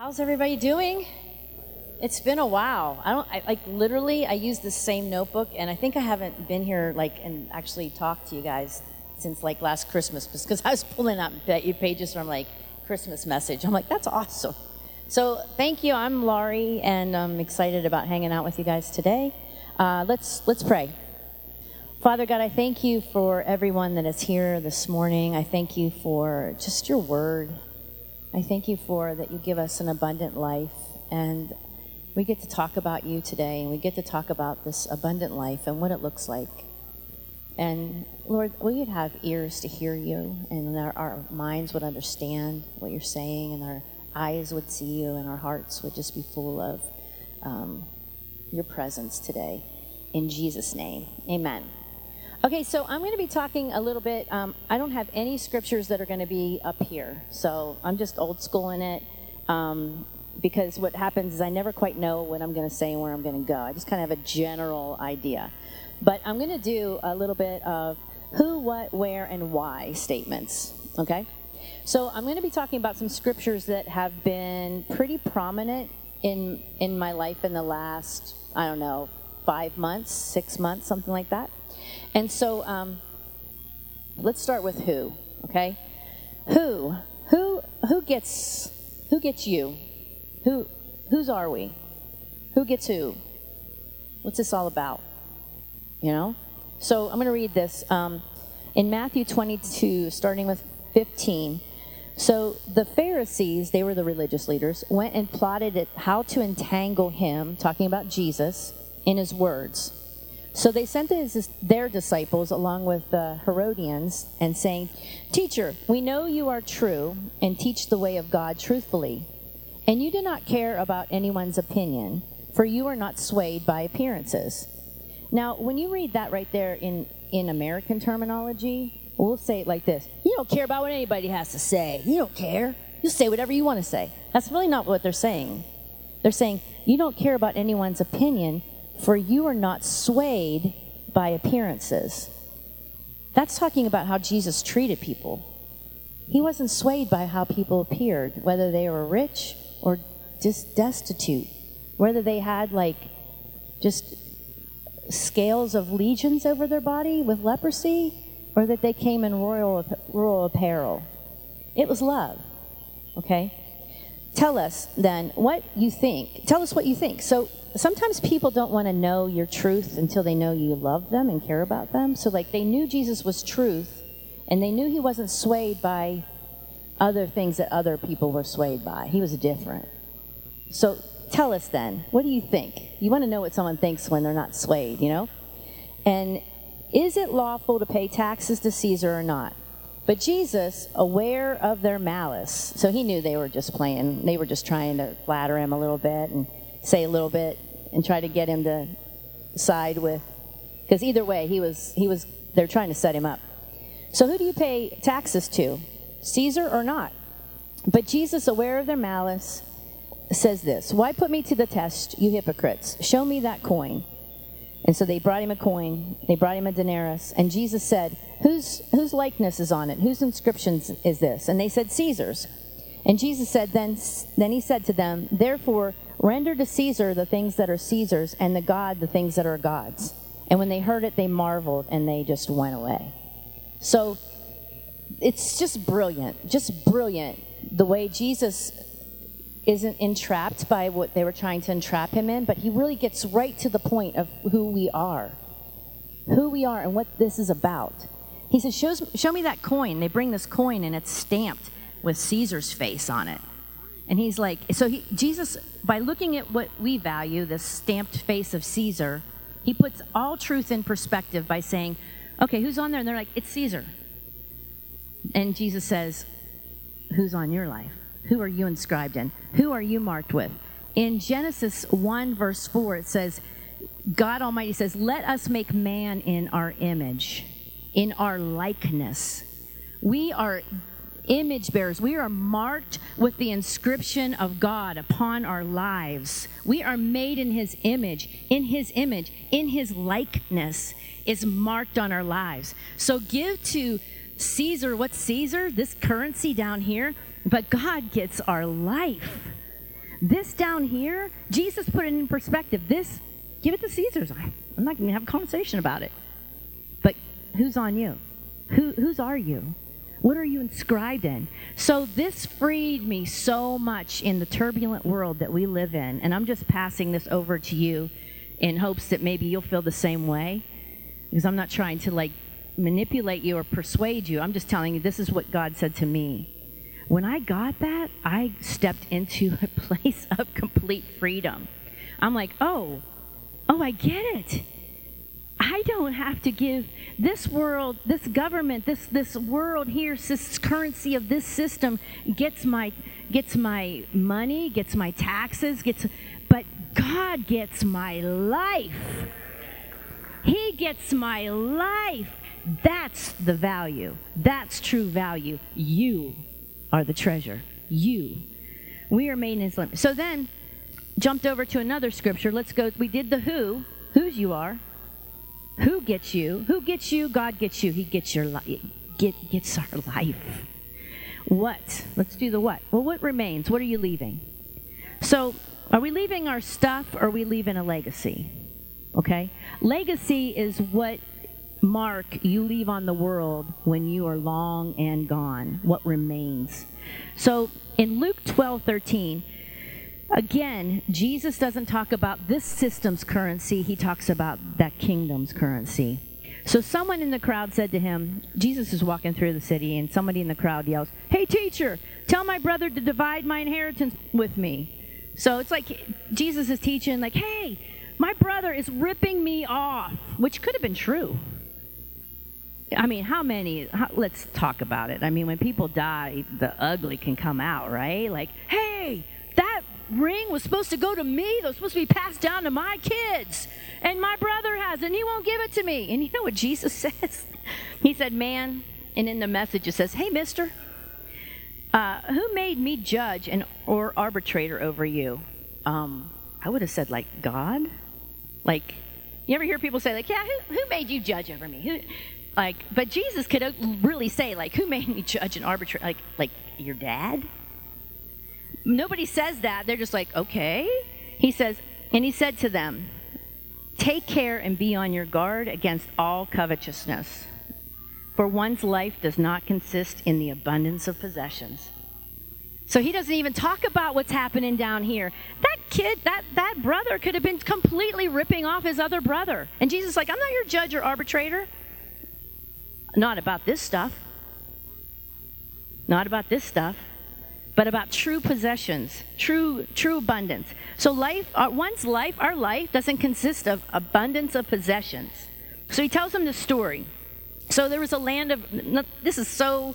How's everybody doing? It's been a while. I don't I, like literally. I use the same notebook, and I think I haven't been here like and actually talked to you guys since like last Christmas because I was pulling out pages from like Christmas message. I'm like, that's awesome. So thank you. I'm Laurie, and I'm excited about hanging out with you guys today. Uh, let's let's pray. Father God, I thank you for everyone that is here this morning. I thank you for just your word. I thank you for that you give us an abundant life and we get to talk about you today and we get to talk about this abundant life and what it looks like. And Lord, we would have ears to hear you and our, our minds would understand what you're saying and our eyes would see you and our hearts would just be full of um, your presence today. In Jesus' name, amen. Okay, so I'm going to be talking a little bit. Um, I don't have any scriptures that are going to be up here, so I'm just old school in it. Um, because what happens is I never quite know what I'm going to say and where I'm going to go. I just kind of have a general idea. But I'm going to do a little bit of who, what, where, and why statements. Okay? So I'm going to be talking about some scriptures that have been pretty prominent in in my life in the last I don't know five months, six months, something like that. And so um, let's start with who, okay? Who? Who who gets who gets you? Who whose are we? Who gets who? What's this all about? You know? So I'm going to read this um, in Matthew 22, starting with 15. So the Pharisees, they were the religious leaders, went and plotted how to entangle him, talking about Jesus, in his words. So they sent his, their disciples along with the Herodians and saying, Teacher, we know you are true and teach the way of God truthfully. And you do not care about anyone's opinion, for you are not swayed by appearances. Now, when you read that right there in, in American terminology, we'll say it like this You don't care about what anybody has to say. You don't care. You say whatever you want to say. That's really not what they're saying. They're saying, You don't care about anyone's opinion, for you are not swayed by appearances. That's talking about how Jesus treated people. He wasn't swayed by how people appeared, whether they were rich or just destitute, whether they had like just scales of legions over their body with leprosy, or that they came in royal, royal apparel. It was love, okay? Tell us then what you think. Tell us what you think. So sometimes people don't want to know your truth until they know you love them and care about them. So, like, they knew Jesus was truth, and they knew he wasn't swayed by other things that other people were swayed by. He was different. So, tell us then, what do you think? You want to know what someone thinks when they're not swayed, you know? And is it lawful to pay taxes to Caesar or not? But Jesus, aware of their malice, so he knew they were just playing, they were just trying to flatter him a little bit and say a little bit and try to get him to side with because either way he was he was they're trying to set him up. So who do you pay taxes to? Caesar or not? But jesus aware of their malice says this why put me to the test you hypocrites? Show me that coin. And so they brought him a coin they brought him a denarius and jesus said whose whose likeness is on it? Whose inscription is this? And they said caesar's. And jesus said then then he said to them therefore Render to Caesar the things that are Caesar's, and the God the things that are God's. And when they heard it, they marveled and they just went away. So it's just brilliant, just brilliant the way Jesus isn't entrapped by what they were trying to entrap him in, but he really gets right to the point of who we are, who we are, and what this is about. He says, Show me that coin. They bring this coin and it's stamped with Caesar's face on it. And he's like, so he, Jesus, by looking at what we value, the stamped face of Caesar, he puts all truth in perspective by saying, okay, who's on there? And they're like, it's Caesar. And Jesus says, who's on your life? Who are you inscribed in? Who are you marked with? In Genesis 1, verse 4, it says, God Almighty says, Let us make man in our image, in our likeness. We are image bearers. We are marked with the inscription of God upon our lives. We are made in His image. In His image, in His likeness is marked on our lives. So give to Caesar what's Caesar, this currency down here, but God gets our life. This down here, Jesus put it in perspective. This, give it to Caesar's. I'm not going to have a conversation about it. But who's on you? Who, whose are you? What are you inscribed in? So this freed me so much in the turbulent world that we live in. And I'm just passing this over to you in hopes that maybe you'll feel the same way. Because I'm not trying to like manipulate you or persuade you. I'm just telling you this is what God said to me. When I got that, I stepped into a place of complete freedom. I'm like, oh, oh, I get it. I don't have to give this world, this government, this this world here, this currency of this system gets my gets my money, gets my taxes, gets but God gets my life. He gets my life. That's the value. That's true value. You are the treasure. You. We are made in his image. So then jumped over to another scripture. Let's go. We did the who, whose you are. Who gets you? Who gets you? God gets you. He gets your life. Get, gets our life. What? Let's do the what. Well, what remains? What are you leaving? So, are we leaving our stuff or are we leaving a legacy? Okay? Legacy is what mark you leave on the world when you are long and gone, what remains. So, in Luke 12 13, Again, Jesus doesn't talk about this system's currency, he talks about that kingdom's currency. So someone in the crowd said to him, Jesus is walking through the city, and somebody in the crowd yells, Hey, teacher, tell my brother to divide my inheritance with me. So it's like Jesus is teaching, like, Hey, my brother is ripping me off, which could have been true. I mean, how many? How, let's talk about it. I mean, when people die, the ugly can come out, right? Like, hey, that ring was supposed to go to me. That was supposed to be passed down to my kids. And my brother has it, and he won't give it to me. And you know what Jesus says? he said, Man, and in the message it says, Hey, mister, uh, who made me judge and or arbitrator over you? Um, I would have said, like, God? Like, you ever hear people say, like, yeah, who, who made you judge over me? Who, like, but Jesus could really say, like, who made me judge and arbitrate? Like, like your dad? Nobody says that. They're just like, okay. He says, and he said to them, Take care and be on your guard against all covetousness, for one's life does not consist in the abundance of possessions. So he doesn't even talk about what's happening down here. That kid, that, that brother could have been completely ripping off his other brother. And Jesus is like, I'm not your judge or arbitrator. Not about this stuff. Not about this stuff but about true possessions, true true abundance. So life, uh, one's life, our life doesn't consist of abundance of possessions. So he tells them the story. So there was a land of this is so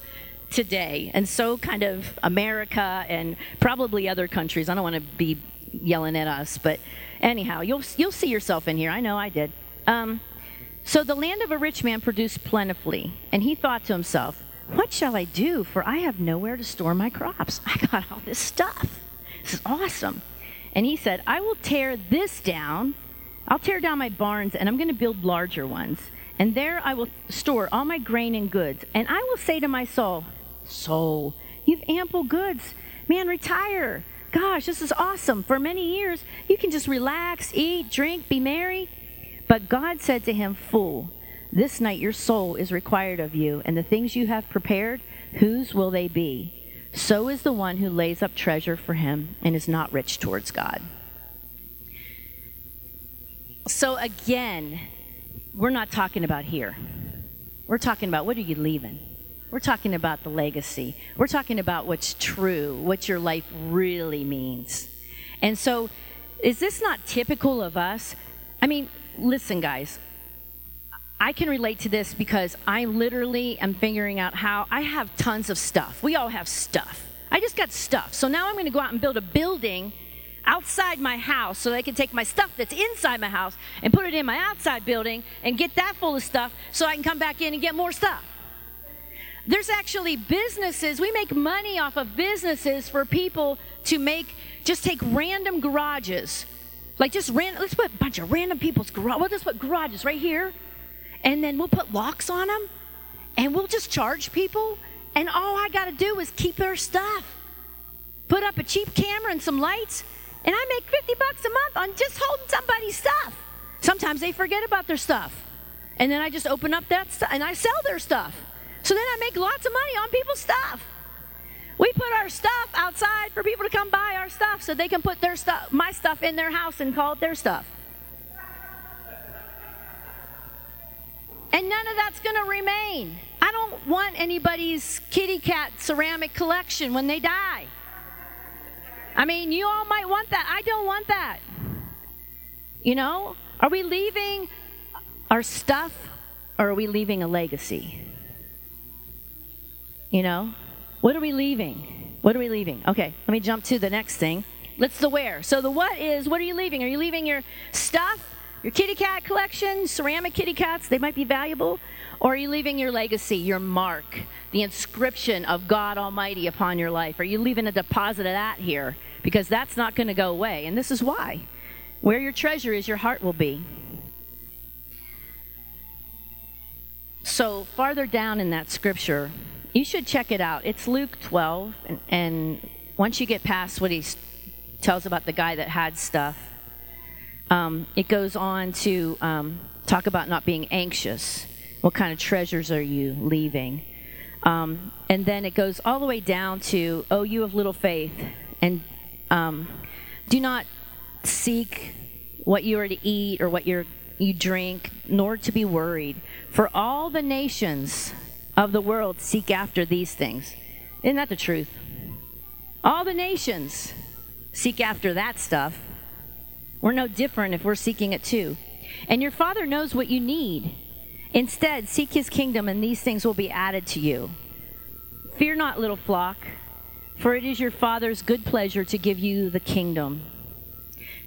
today and so kind of America and probably other countries. I don't want to be yelling at us, but anyhow, you'll you'll see yourself in here. I know I did. Um, so the land of a rich man produced plentifully, and he thought to himself, what shall I do? For I have nowhere to store my crops. I got all this stuff. This is awesome. And he said, I will tear this down. I'll tear down my barns and I'm going to build larger ones. And there I will store all my grain and goods. And I will say to my soul, Soul, you've ample goods. Man, retire. Gosh, this is awesome. For many years, you can just relax, eat, drink, be merry. But God said to him, Fool, this night your soul is required of you, and the things you have prepared, whose will they be? So is the one who lays up treasure for him and is not rich towards God. So again, we're not talking about here. We're talking about what are you leaving? We're talking about the legacy. We're talking about what's true, what your life really means. And so, is this not typical of us? I mean, listen, guys, I can relate to this because I literally am figuring out how I have tons of stuff. We all have stuff. I just got stuff. So now I'm going to go out and build a building outside my house so I can take my stuff that's inside my house and put it in my outside building and get that full of stuff so I can come back in and get more stuff. There's actually businesses, we make money off of businesses for people to make, just take random garages. Like just random, let's put a bunch of random people's garage. We'll just put garages right here and then we'll put locks on them and we'll just charge people and all I got to do is keep their stuff. Put up a cheap camera and some lights And I make 50 bucks a month on just holding somebody's stuff. Sometimes they forget about their stuff. And then I just open up that stuff and I sell their stuff. So then I make lots of money on people's stuff. We put our stuff outside for people to come buy our stuff so they can put their stuff, my stuff in their house and call it their stuff. And none of that's going to remain. I don't want anybody's kitty cat ceramic collection when they die. I mean, you all might want that. I don't want that. You know? Are we leaving our stuff or are we leaving a legacy? You know? What are we leaving? What are we leaving? Okay, let me jump to the next thing. Let's the where. So the what is what are you leaving? Are you leaving your stuff? Your kitty cat collection, ceramic kitty cats, they might be valuable. Or are you leaving your legacy, your mark, the inscription of God Almighty upon your life? Are you leaving a deposit of that here? Because that's not going to go away. And this is why. Where your treasure is, your heart will be. So, farther down in that scripture, you should check it out. It's Luke 12. And, and once you get past what he tells about the guy that had stuff, um, it goes on to um, talk about not being anxious. What kind of treasures are you leaving? Um, and then it goes all the way down to, oh, you have little faith, and um, do not seek what you are to eat or what you you drink, nor to be worried. For all the nations of the world seek after these things. Isn't that the truth? All the nations seek after that stuff. We're no different if we're seeking it too. And your Father knows what you need. Instead, seek his kingdom, and these things will be added to you. Fear not, little flock, for it is your Father's good pleasure to give you the kingdom.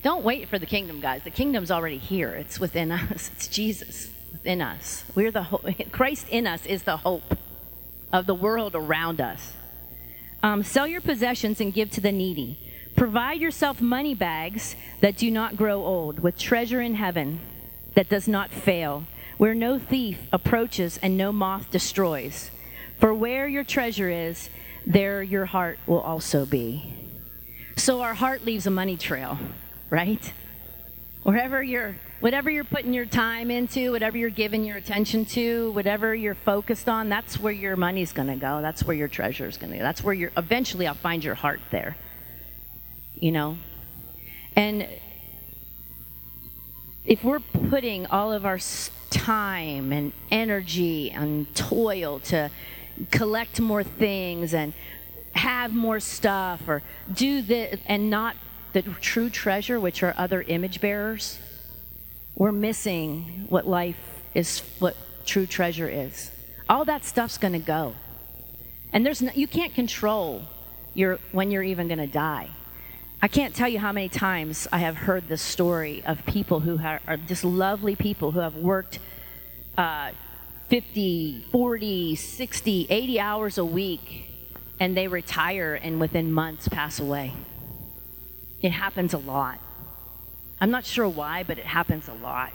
Don't wait for the kingdom, guys. The kingdom's already here. It's within us. It's Jesus within us. We're the ho- Christ in us is the hope of the world around us. Um, sell your possessions and give to the needy. Provide yourself money bags that do not grow old, with treasure in heaven that does not fail, where no thief approaches and no moth destroys. For where your treasure is, there your heart will also be. So our heart leaves a money trail, right? Wherever you're whatever you're putting your time into, whatever you're giving your attention to, whatever you're focused on, that's where your money's going to go. That's where your treasure's going to go. That's where you're eventually I'll find your heart there you know? And if we're putting all of our time and energy and toil to collect more things and have more stuff or do this and not the true treasure, which are other image bearers, we're missing what life is, what true treasure is. All that stuff's going to go. And there's no, you can't control your, when you're even going to die. I can't tell you how many times I have heard the story of people who are, are just lovely people who have worked uh, 50, 40, 60, 80 hours a week and they retire and within months pass away. It happens a lot. I'm not sure why, but it happens a lot.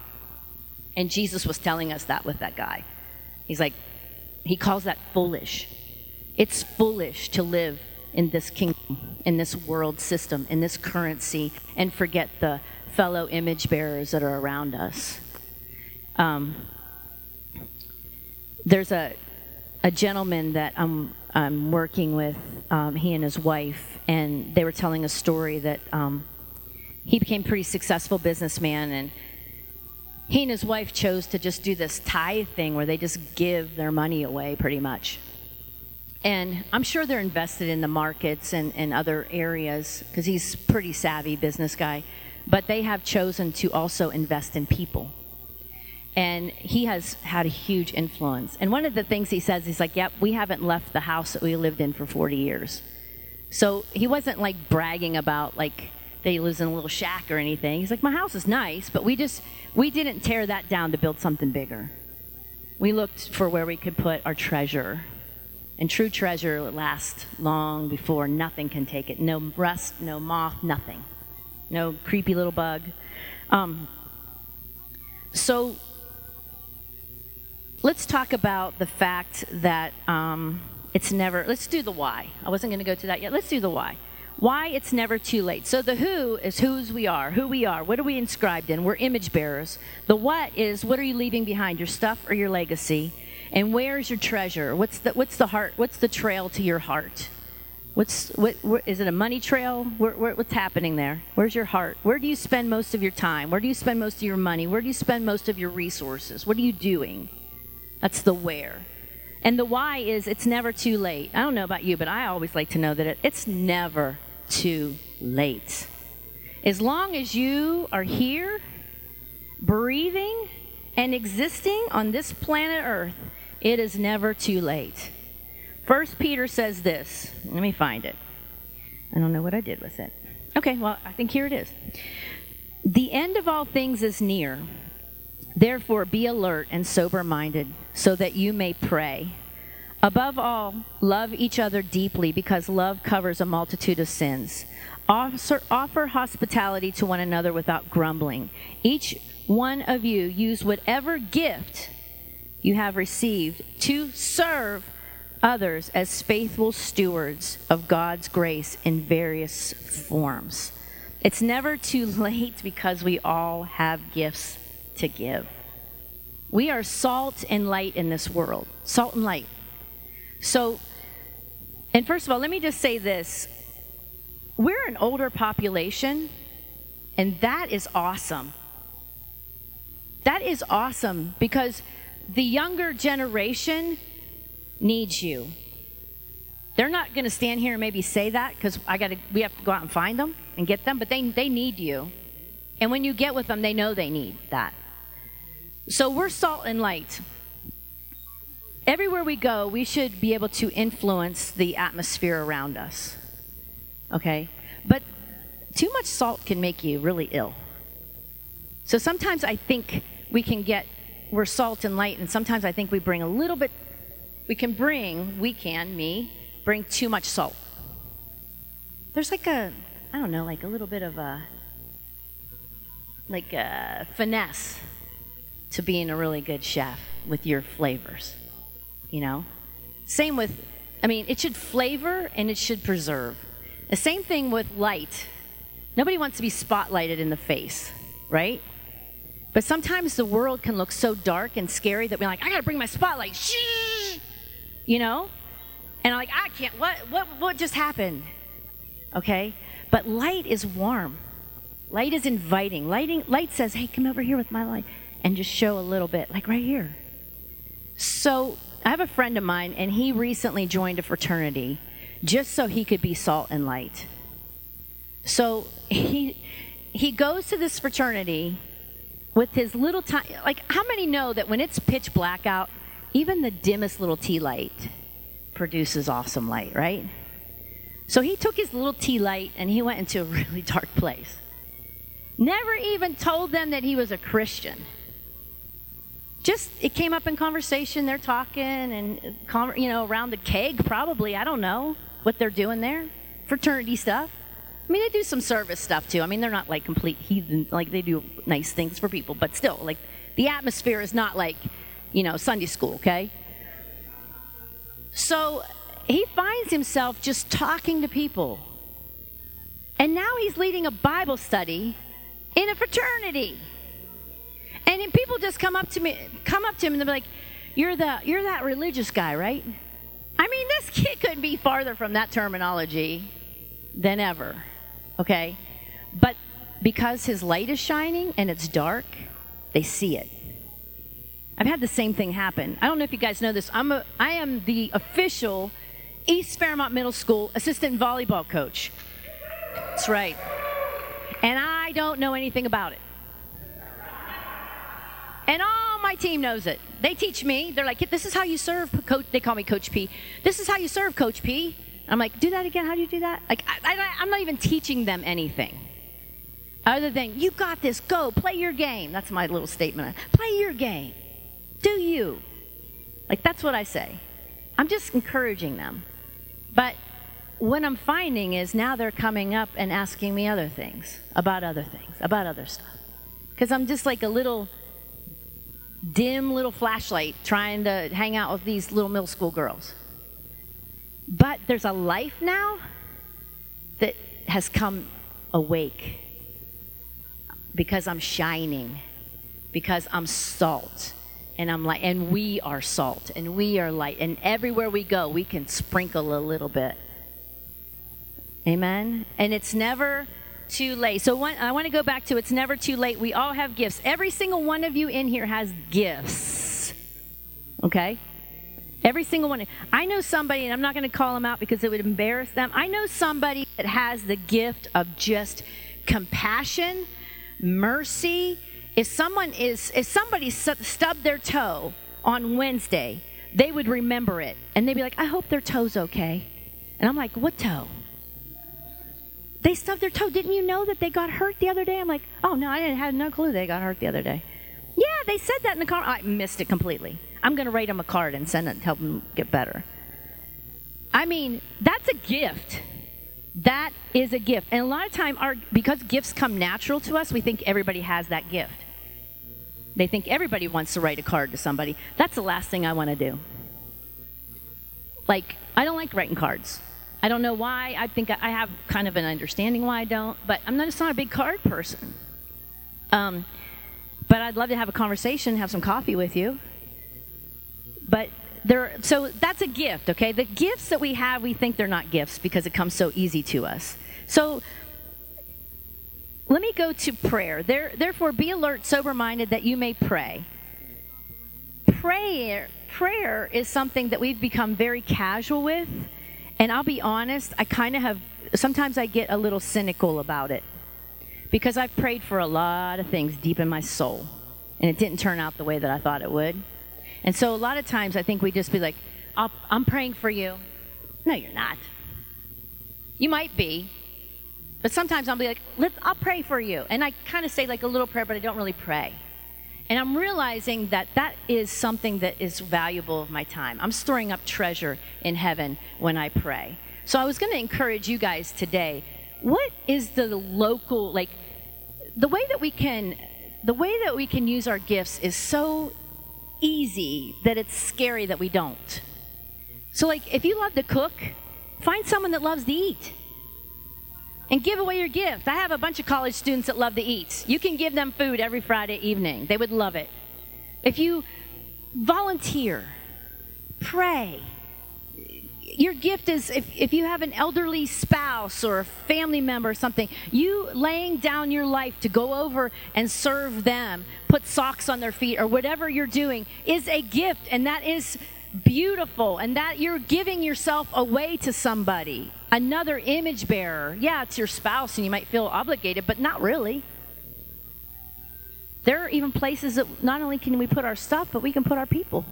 And Jesus was telling us that with that guy. He's like, he calls that foolish. It's foolish to live in this kingdom, in this world system, in this currency, and forget the fellow image bearers that are around us. Um, there's a, a gentleman that I'm, I'm working with, um, he and his wife, and they were telling a story that um, he became a pretty successful businessman, and he and his wife chose to just do this tithe thing where they just give their money away pretty much. And I'm sure they're invested in the markets and, and other areas because he's pretty savvy business guy. But they have chosen to also invest in people. And he has had a huge influence. And one of the things he says, he's like, yep, we haven't left the house that we lived in for 40 years. So he wasn't like bragging about like that he lives in a little shack or anything. He's like, my house is nice, but we just, we didn't tear that down to build something bigger. We looked for where we could put our treasure and true treasure lasts long before nothing can take it. No rust, no moth, nothing. No creepy little bug. Um, so let's talk about the fact that um, it's never, let's do the why. I wasn't going to go to that yet. Let's do the why. Why it's never too late. So the who is whose we are, who we are. What are we inscribed in? We're image bearers. The what is what are you leaving behind, your stuff or your legacy? And where's your treasure? What's the what's the heart? What's the trail to your heart? What's what, what is it a money trail? Where, where, what's happening there? Where's your heart? Where do you spend most of your time? Where do you spend most of your money? Where do you spend most of your resources? What are you doing? That's the where. And the why is it's never too late. I don't know about you, but I always like to know that it, it's never too late. As long as you are here, breathing and existing on this planet Earth, it is never too late. First Peter says this. Let me find it. I don't know what I did with it. Okay, well, I think here it is. The end of all things is near. Therefore, be alert and sober minded, so that you may pray. Above all, love each other deeply, because love covers a multitude of sins. Offer, offer hospitality to one another without grumbling. Each one of you use whatever gift you have received to serve others as faithful stewards of God's grace in various forms. It's never too late because we all have gifts to give. We are salt and light in this world. Salt and light. So, and first of all, let me just say this. We're an older population, and that is awesome. That is awesome because the younger generation needs you. They're not going to stand here and maybe say that because I got to. We have to go out and find them and get them, but they they need you. And when you get with them, they know they need that. So we're salt and light. Everywhere we go, we should be able to influence the atmosphere around us. Okay? But too much salt can make you really ill. So sometimes I think we can get, we're salt and light, and sometimes I think we bring a little bit we can bring, we can, me, bring too much salt. There's like a, I don't know, like a little bit of a, like a finesse to being a really good chef with your flavors, you know? Same with, I mean, it should flavor and it should preserve. The same thing with light. Nobody wants to be spotlighted in the face, right? But sometimes the world can look so dark and scary that we're like, I gotta bring my spotlight. Shh! you know? And I'm like, I can't, what, what, what just happened? Okay? But light is warm. Light is inviting. Lighting, light says, hey, come over here with my light and just show a little bit, like right here. So I have a friend of mine, and he recently joined a fraternity just so he could be salt and light. So he, he goes to this fraternity with his little tiny, like, how many know that when it's pitch black out, even the dimmest little tea light produces awesome light, right? So he took his little tea light and he went into a really dark place. Never even told them that he was a Christian. Just it came up in conversation. They're talking and you know around the keg, probably. I don't know what they're doing there. Fraternity stuff. I mean, they do some service stuff too. I mean, they're not like complete heathen. Like they do nice things for people, but still, like the atmosphere is not like you know, Sunday school, okay? So he finds himself just talking to people. And now he's leading a Bible study in a fraternity. And then people just come up to me, come up to him and they're like, You're the you're that religious guy, right? I mean, this kid couldn't be farther from that terminology than ever. Okay? But because his light is shining and it's dark, they see it. I've had the same thing happen. I don't know if you guys know this. I'm a, I am the official East Fairmont Middle School assistant volleyball coach. That's right. And I don't know anything about it. And all my team knows it. They teach me. They're like, this is how you serve, coach. They call me Coach P. This is how you serve, Coach P. I'm like, do that again. How do you do that? Like, I, I, I'm not even teaching them anything other than, you got this. Go play your game. That's my little statement. Play your game. Do you? Like, that's what I say. I'm just encouraging them. But what I'm finding is now they're coming up and asking me other things about other things, about other stuff. Because I'm just like a little dim little flashlight trying to hang out with these little middle school girls. But there's a life now that has come awake because I'm shining, because I'm salt. And I'm like, and we are salt, and we are light, and everywhere we go, we can sprinkle a little bit. Amen. And it's never too late. So one, I want to go back to it's never too late. We all have gifts. Every single one of you in here has gifts. Okay? Every single one. I know somebody, and I'm not going to call them out because it would embarrass them. I know somebody that has the gift of just compassion, mercy. If someone is, if somebody stubbed their toe on Wednesday, they would remember it, and they'd be like, "I hope their toe's okay." And I'm like, "What toe?" They stubbed their toe. Didn't you know that they got hurt the other day? I'm like, "Oh no, I didn't have no clue they got hurt the other day." Yeah, they said that in the car. I missed it completely. I'm going to write him a card and send it help him get better. I mean, that's a gift. That is a gift. And a lot of time, our, because gifts come natural to us, we think everybody has that gift. They think everybody wants to write a card to somebody. That's the last thing I want to do. Like, I don't like writing cards. I don't know why. I think I have kind of an understanding why I don't, but I'm not, just not a big card person. Um, but I'd love to have a conversation, have some coffee with you. But there, so that's a gift, okay? The gifts that we have, we think they're not gifts because it comes so easy to us. So let me go to prayer. There, therefore, be alert, sober minded, that you may pray. Prayer, prayer is something that we've become very casual with. And I'll be honest, I kind of have, sometimes I get a little cynical about it because I've prayed for a lot of things deep in my soul. And it didn't turn out the way that I thought it would. And so a lot of times I think we just be like, oh, I'm praying for you. No, you're not. You might be. But sometimes I'll be like, I'll pray for you. And I kind of say like a little prayer, but I don't really pray. And I'm realizing that that is something that is valuable of my time. I'm storing up treasure in heaven when I pray. So I was going to encourage you guys today. What is the local like the way that we can the way that we can use our gifts is so easy that it's scary that we don't. So, like, if you love to cook, find someone that loves to eat and give away your gift. I have a bunch of college students that love to eat. You can give them food every Friday evening, they would love it. If you volunteer, pray, your gift is if, if you have an elderly spouse or a family member or something, you laying down your life to go over and serve them, put socks on their feet, or whatever you're doing is a gift, and that is beautiful, and that you're giving yourself away to somebody, another image bearer. Yeah, it's your spouse, and you might feel obligated, but not really. There are even places that not only can we put our stuff, but we can put our people.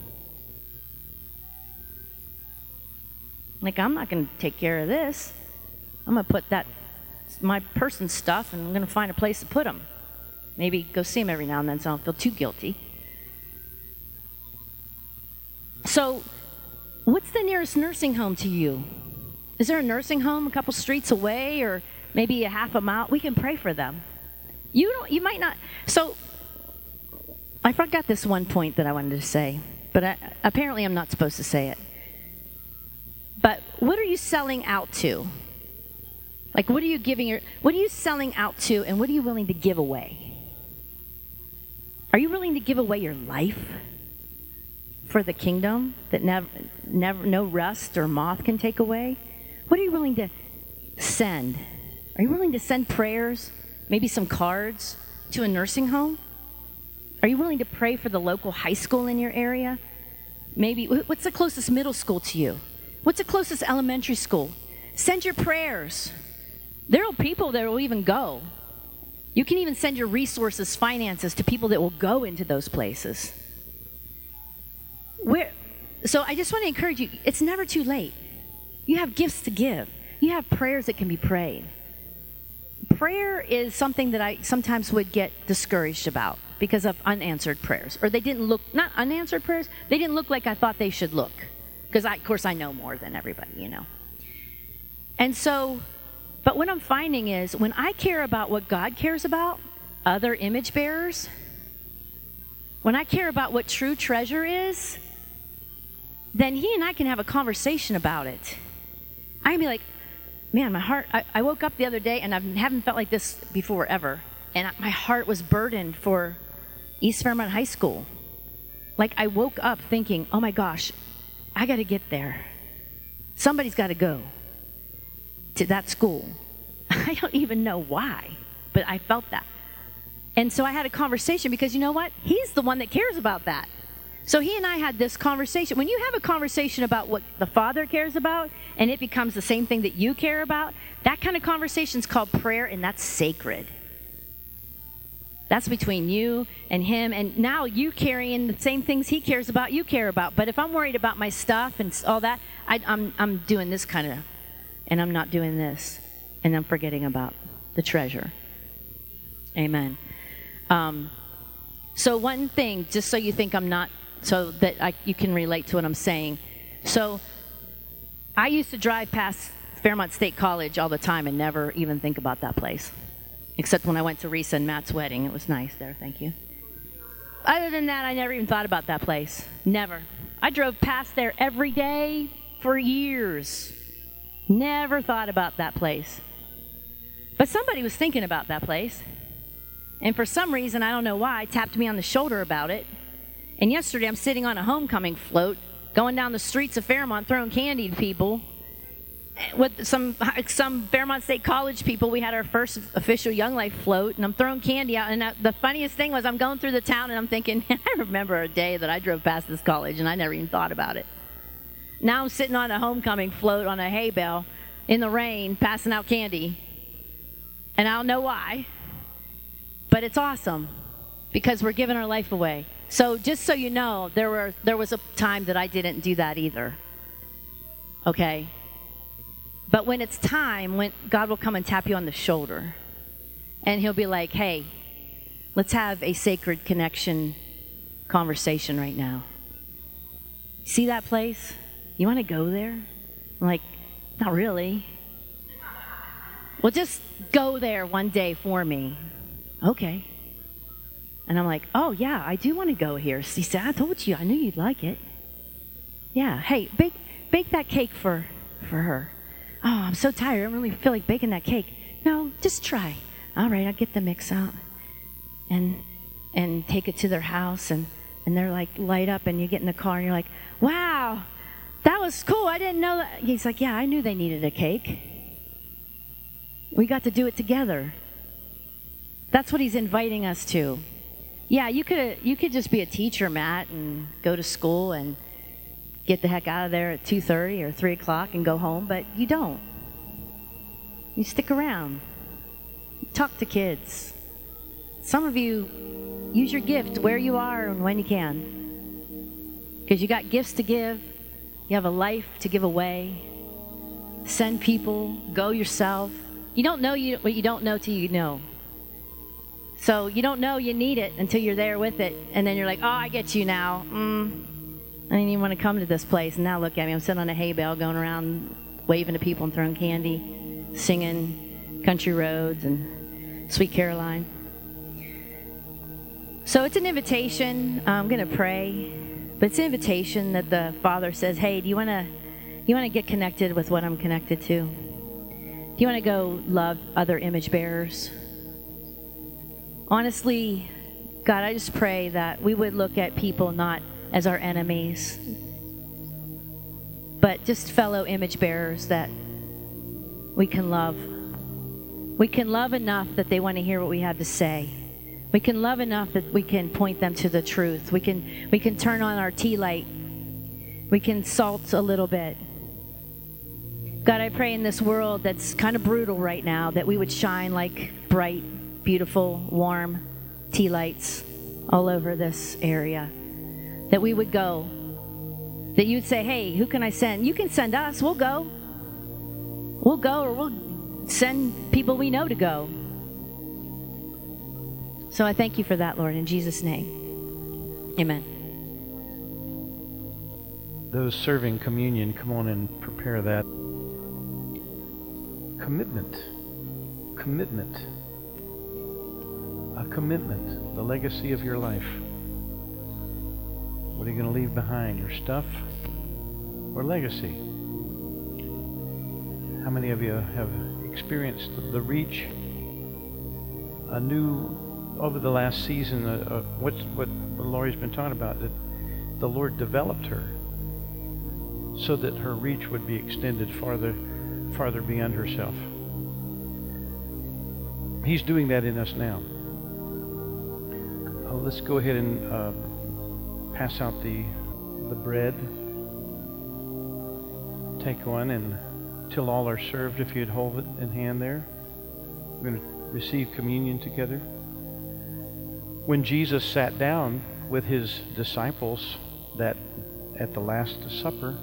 Like, I'm not going to take care of this. I'm going to put that, my person's stuff, and I'm going to find a place to put them. Maybe go see them every now and then so I don't feel too guilty. So, what's the nearest nursing home to you? Is there a nursing home a couple streets away or maybe a half a mile? We can pray for them. You don't you might not so I forgot this one point that I wanted to say, but I, apparently I'm not supposed to say it. But what are you selling out to? Like, what are you giving your, what are you selling out to, and what are you willing to give away? Are you willing to give away your life for the kingdom that never, never, no rust or moth can take away? What are you willing to send? Are you willing to send prayers, maybe some cards to a nursing home? Are you willing to pray for the local high school in your area? Maybe, what's the closest middle school to you? What's the closest elementary school? Send your prayers. There are people that will even go. You can even send your resources, finances to people that will go into those places. Where, so I just want to encourage you it's never too late. You have gifts to give, you have prayers that can be prayed. Prayer is something that I sometimes would get discouraged about because of unanswered prayers. Or they didn't look, not unanswered prayers, they didn't look like I thought they should look because of course I know more than everybody, you know. And so, but what I'm finding is when I care about what God cares about, other image bearers, when I care about what true treasure is, then he and I can have a conversation about it. I can be like, man, my heart, I, I woke up the other day and I haven't felt like this before ever. And my heart was burdened for East Fairmont High School. Like I woke up thinking, oh my gosh, I got to get there. Somebody's got to go to that school. I don't even know why, but I felt that. And so I had a conversation because you know what? He's the one that cares about that. So he and I had this conversation. When you have a conversation about what the Father cares about and it becomes the same thing that you care about, that kind of conversation is called prayer and that's sacred. That's between you and him. And now you carrying the same things he cares about, you care about. But if I'm worried about my stuff and all that, I, I'm, I'm doing this kind of, and I'm not doing this. And I'm forgetting about the treasure. Amen. Um, so, one thing, just so you think I'm not, so that I, you can relate to what I'm saying. So, I used to drive past Fairmont State College all the time and never even think about that place. Except when I went to Risa and Matt's wedding. It was nice there, thank you. Other than that, I never even thought about that place. Never. I drove past there every day for years. Never thought about that place. But somebody was thinking about that place. And for some reason, I don't know why, tapped me on the shoulder about it. And yesterday, I'm sitting on a homecoming float, going down the streets of Fairmont, throwing candy to people. With some some Fairmont State College people, we had our first official Young Life float, and I'm throwing candy out. And uh, the funniest thing was, I'm going through the town, and I'm thinking, I remember a day that I drove past this college, and I never even thought about it. Now I'm sitting on a homecoming float on a hay bale in the rain, passing out candy, and I don't know why. But it's awesome because we're giving our life away. So just so you know, there were there was a time that I didn't do that either. Okay? But when it's time, when God will come and tap you on the shoulder and he'll be like, "Hey, let's have a sacred connection conversation right now. See that place? You want to go there?" I'm like, "Not really." Well, just go there one day for me okay. And I'm like, oh, yeah, I do want to go here. He said, I told you, I knew you'd like it. Yeah, hey, bake, bake that cake for, for her. Oh, I'm so tired. I don't really feel like baking that cake. No, just try. All right, I'll get the mix out and, and take it to their house. And, and they're like, light up, and you get in the car, and you're like, wow, that was cool. I didn't know that. He's like, yeah, I knew they needed a cake. We got to do it together. That's what he's inviting us to. Yeah, you could you could just be a teacher, Matt, and go to school and get the heck out of there at two thirty or three o'clock and go home, but you don't. You stick around. Talk to kids. Some of you use your gift where you are and when you can. Because you got gifts to give, you have a life to give away. Send people, go yourself. You don't know you, what you don't know till you know. So you don't know you need it until you're there with it. And then you're like, oh, I get you now. Mm, I didn't even want to come to this place. And now look at me. I'm sitting on a hay bale going around waving to people and throwing candy, singing country roads and Sweet Caroline. So it's an invitation. I'm going to pray. But it's an invitation that the Father says, hey, do you want to you want to get connected with what I'm connected to? Do you want to go love other image bearers? honestly, God, I just pray that we would look at people not as our enemies, but just fellow image bearers that we can love. We can love enough that they want to hear what we have to say. We can love enough that we can point them to the truth. We can we can turn on our tea light. We can salt a little bit. God, I pray in this world that's kind of brutal right now that we would shine like bright beautiful, warm tea lights all over this area. That we would go. That you'd say, hey, who can I send? You can send us. We'll go. We'll go, or we'll send people we know to go. So I thank you for that, Lord, in Jesus' name. Amen. Those serving communion, come on and prepare that. Commitment. Commitment a commitment, the legacy of your life. What are you going to leave behind? Your stuff or legacy? How many of you have experienced the reach, a new, over the last season, uh, uh, what, what Laurie's been talking about, that the Lord developed her so that her reach would be extended farther, farther beyond herself. He's doing that in us now. Uh, let's go ahead and uh, pass out the the bread. Take one and till all are served, if you'd hold it in hand there. We're going to receive communion together. When Jesus sat down with his disciples that at the Last Supper,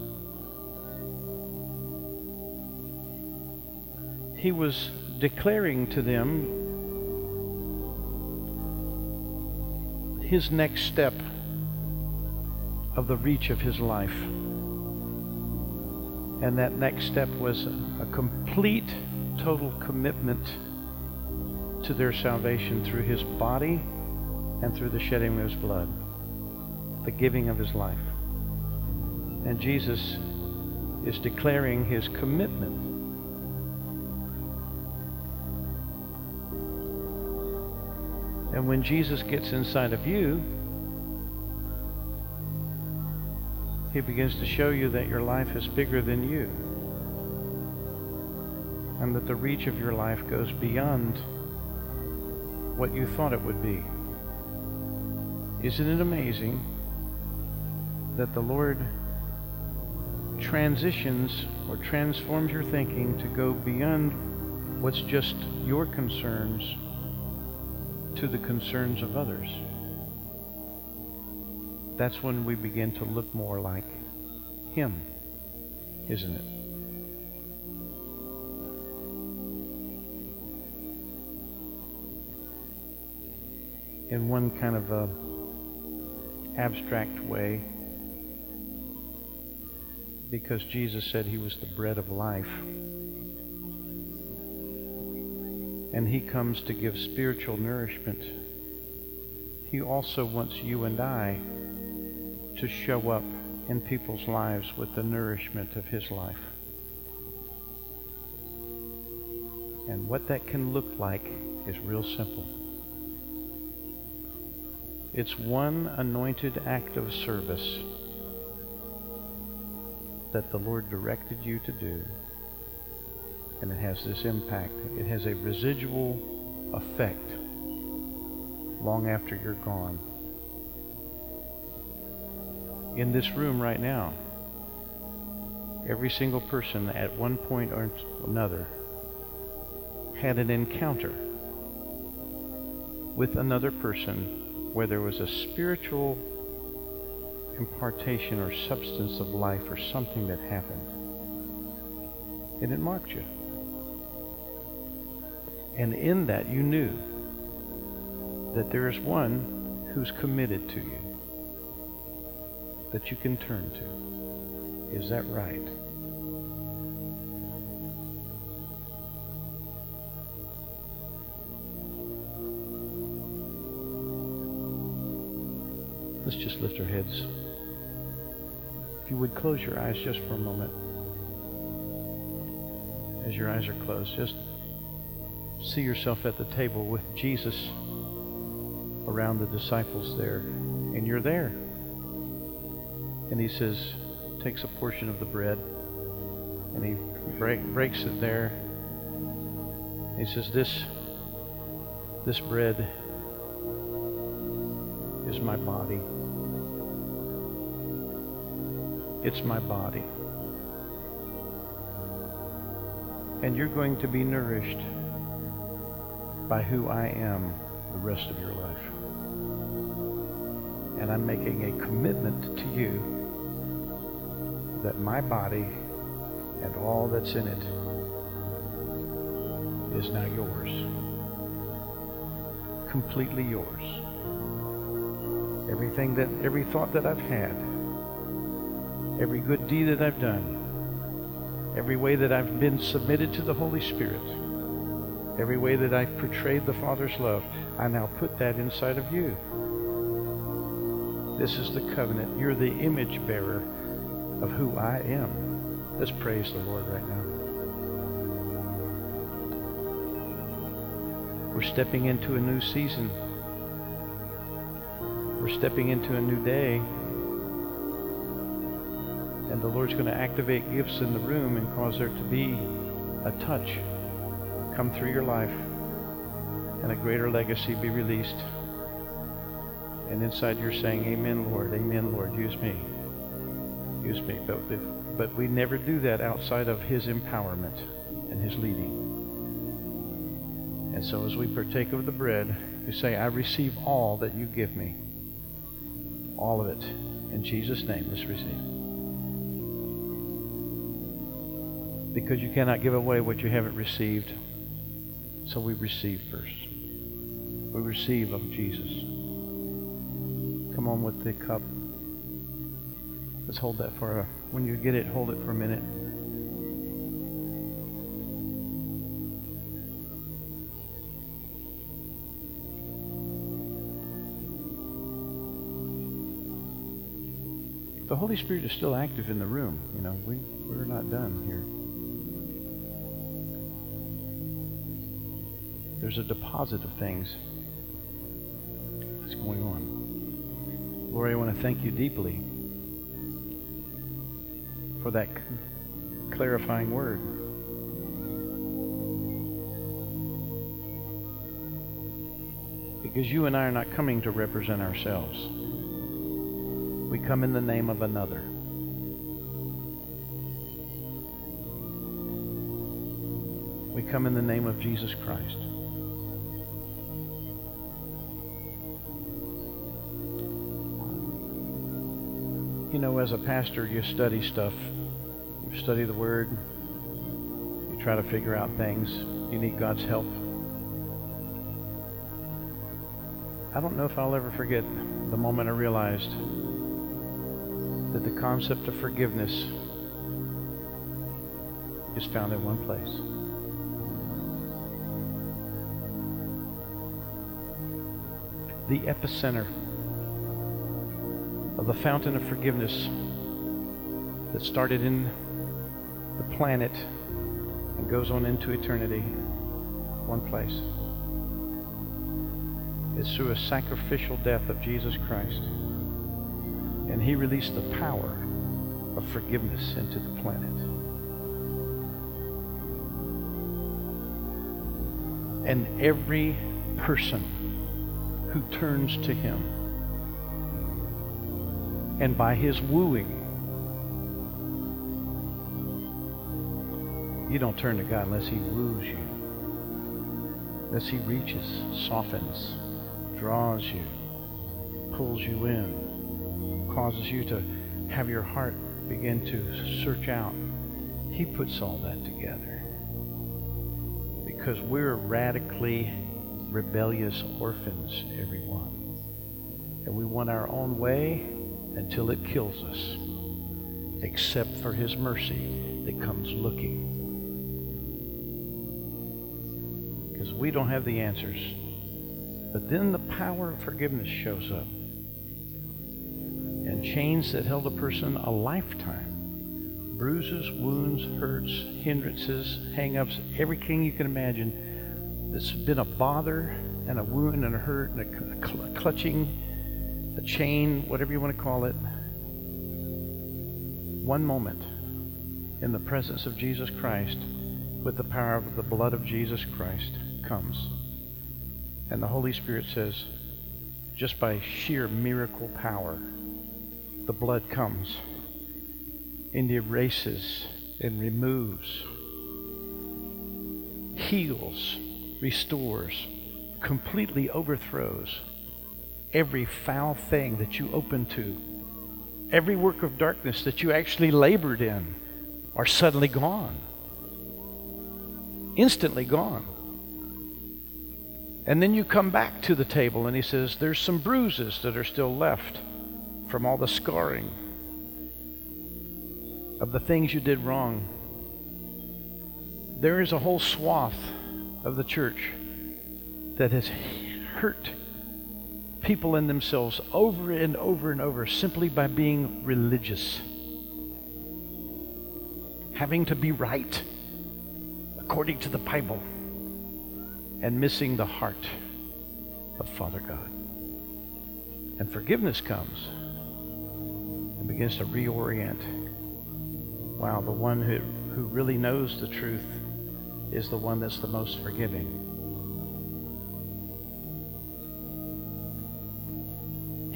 he was declaring to them his next step of the reach of his life. And that next step was a complete, total commitment to their salvation through his body and through the shedding of his blood, the giving of his life. And Jesus is declaring his commitment. And when Jesus gets inside of you, He begins to show you that your life is bigger than you. And that the reach of your life goes beyond what you thought it would be. Isn't it amazing that the Lord transitions or transforms your thinking to go beyond what's just your concerns to the concerns of others? That's when we begin to look more like Him, isn't it? In one kind of a abstract way, because Jesus said He was the bread of life. And He comes to give spiritual nourishment. He also wants you and I to show up in people's lives with the nourishment of His life. And what that can look like is real simple. It's one anointed act of service that the Lord directed you to do. And it has this impact. It has a residual effect long after you're gone in this room right now, every single person at one point or another had an encounter with another person where there was a spiritual impartation or substance of life or something that happened. And it marked you. And in that you knew that there is one who's committed to you that you can turn to. Is that right? Let's just lift our heads. If you would close your eyes just for a moment. As your eyes are closed, just see yourself at the table with Jesus around the disciples there. And you're there. And he says, takes a portion of the bread and he break, breaks it there. He says, this, this bread is my body. It's my body. And you're going to be nourished by who I am the rest of your life. And I'm making a commitment to you that my body and all that's in it is now yours. Completely yours. Everything that, every thought that I've had, every good deed that I've done, every way that I've been submitted to the Holy Spirit, every way that I've portrayed the Father's love, I now put that inside of you. This is the covenant. You're the image bearer of who I am. Let's praise the Lord right now. We're stepping into a new season. We're stepping into a new day. And the Lord's going to activate gifts in the room and cause there to be a touch come through your life and a greater legacy be released. And inside you're saying, Amen, Lord, Amen, Lord, use me. Use me. But, but we never do that outside of His empowerment and His leading. And so as we partake of the bread, we say, I receive all that you give me. All of it. In Jesus' name, let's receive. Because you cannot give away what you haven't received. So we receive first. We receive of Jesus. Come on with the cup. Let's hold that for a, when you get it, hold it for a minute. The Holy Spirit is still active in the room. You know, we, we're not done here. There's a deposit of things that's going on. Lord, I want to thank you deeply for that clarifying word. Because you and I are not coming to represent ourselves. We come in the name of another. We come in the name of Jesus Christ. You know, as a pastor, you study stuff. You study the Word. You try to figure out things. You need God's help. I don't know if I'll ever forget the moment I realized that the concept of forgiveness is found in one place. The epicenter of the fountain of forgiveness that started in the planet and goes on into eternity, one place. It's through a sacrificial death of Jesus Christ. And he released the power of forgiveness into the planet. And every person who turns to him and by his wooing, you don't turn to God unless he woos you, unless he reaches, softens, draws you, pulls you in, causes you to have your heart begin to search out. He puts all that together. Because we're radically rebellious orphans, everyone. And we want our own way until it kills us, except for His mercy that comes looking. Because we don't have the answers. But then the power of forgiveness shows up. And chains that held a person a lifetime bruises, wounds, hurts, hindrances, hangups, everything you can imagine that's been a bother and a wound and a hurt and a cl- clutching, a chain, whatever you want to call it. One moment in the presence of Jesus Christ with the power of the blood of Jesus Christ comes. And the Holy Spirit says, just by sheer miracle power, the blood comes and erases and removes, heals, restores, completely overthrows every foul thing that you open to. Every work of darkness that you actually labored in are suddenly gone. Instantly gone. And then you come back to the table and he says, There's some bruises that are still left from all the scarring of the things you did wrong. There is a whole swath of the church that has hurt people in themselves over and over and over simply by being religious. Having to be right according to the Bible. and missing the heart of Father God. And forgiveness comes and begins to reorient. Wow, the one who, who really knows the truth is the one that's the most forgiving.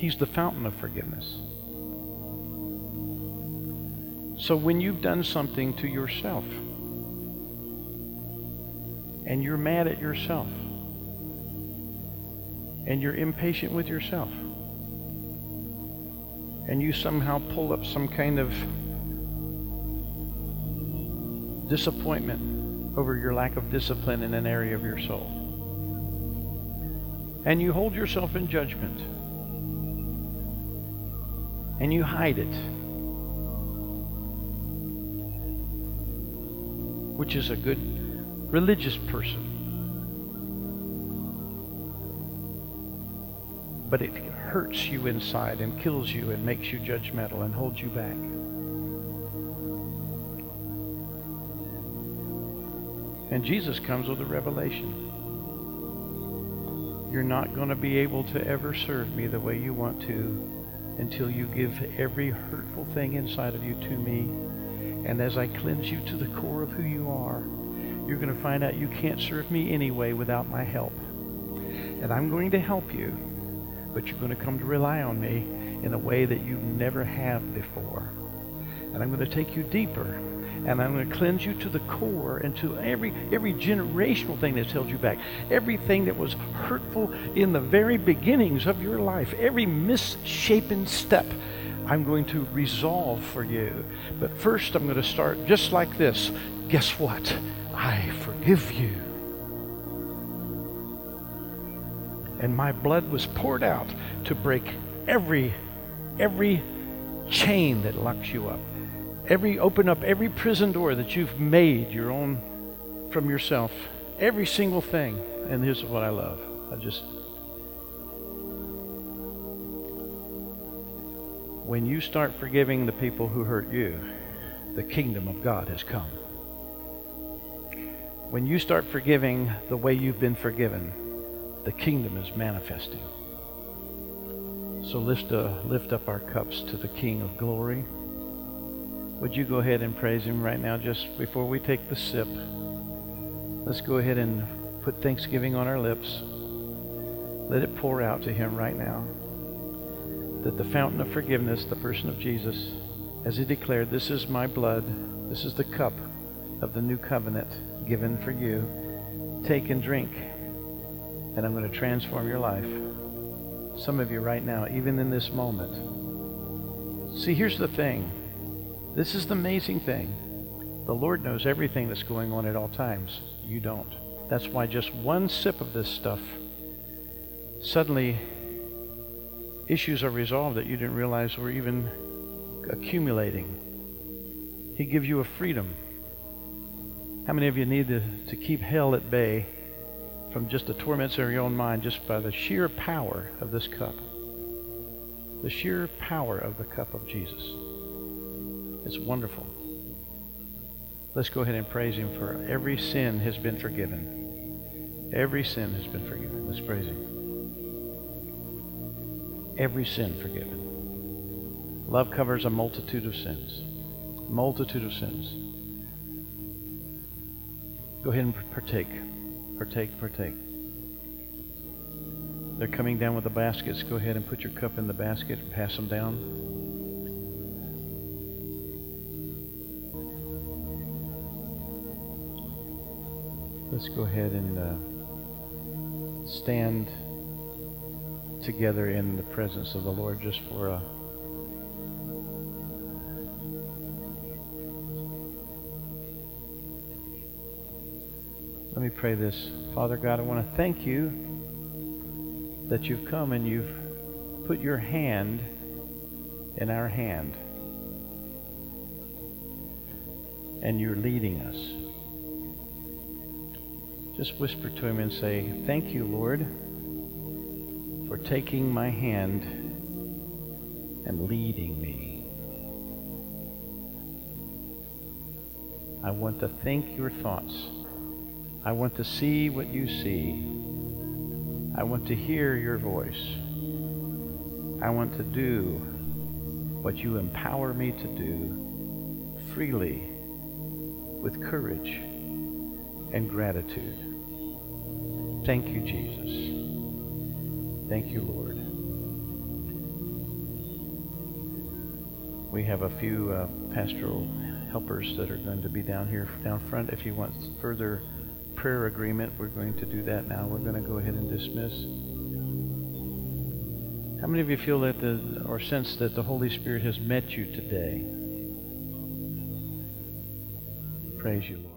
He's the fountain of forgiveness. So when you've done something to yourself and you're mad at yourself and you're impatient with yourself and you somehow pull up some kind of disappointment over your lack of discipline in an area of your soul and you hold yourself in judgment and you hide it, which is a good religious person. But it hurts you inside and kills you and makes you judgmental and holds you back. And Jesus comes with a revelation. You're not going to be able to ever serve me the way you want to until you give every hurtful thing inside of you to me. And as I cleanse you to the core of who you are, you're going to find out you can't serve me anyway without my help. And I'm going to help you, but you're going to come to rely on me in a way that you never have before. And I'm going to take you deeper and I'm going to cleanse you to the core and to every every generational thing that's held you back, everything that was hurtful in the very beginnings of your life, every misshapen step. I'm going to resolve for you. But first, I'm going to start just like this. Guess what? I forgive you. And my blood was poured out to break every every chain that locks you up every open up every prison door that you've made your own from yourself. Every single thing. And here's what i love. I just when you start forgiving the people who hurt you the kingdom of god has come. When you start forgiving the way you've been forgiven the kingdom is manifesting. So lift, uh, lift up our cups to the king of glory would you go ahead and praise Him right now just before we take the sip? Let's go ahead and put thanksgiving on our lips. Let it pour out to Him right now. That the fountain of forgiveness, the person of Jesus, as He declared, This is my blood, this is the cup of the new covenant given for you. Take and drink, and I'm going to transform your life. Some of you right now, even in this moment. See, here's the thing. This is the amazing thing. The Lord knows everything that's going on at all times. You don't. That's why just one sip of this stuff, suddenly issues are resolved that you didn't realize were even accumulating. He gives you a freedom. How many of you need to, to keep hell at bay from just the torments of your own mind just by the sheer power of this cup? The sheer power of the cup of Jesus. It's wonderful. Let's go ahead and praise Him for every sin has been forgiven. Every sin has been forgiven. Let's praise Him. Every sin forgiven. Love covers a multitude of sins. Multitude of sins. Go ahead and partake. Partake, partake. They're coming down with the baskets. Go ahead and put your cup in the basket and pass them down. Let's go ahead and uh, stand together in the presence of the Lord just for a Let me pray this. Father God, I want to thank you that you've come and you've put your hand in our hand. And you're leading us. Just whisper to him and say, Thank you, Lord, for taking my hand and leading me. I want to think your thoughts. I want to see what you see. I want to hear your voice. I want to do what you empower me to do freely, with courage and gratitude. Thank you, Jesus. Thank you, Lord. We have a few uh, pastoral helpers that are going to be down here, down front. If you want further prayer agreement, we're going to do that now. We're going to go ahead and dismiss. How many of you feel that the, or sense that the Holy Spirit has met you today? Praise you, Lord.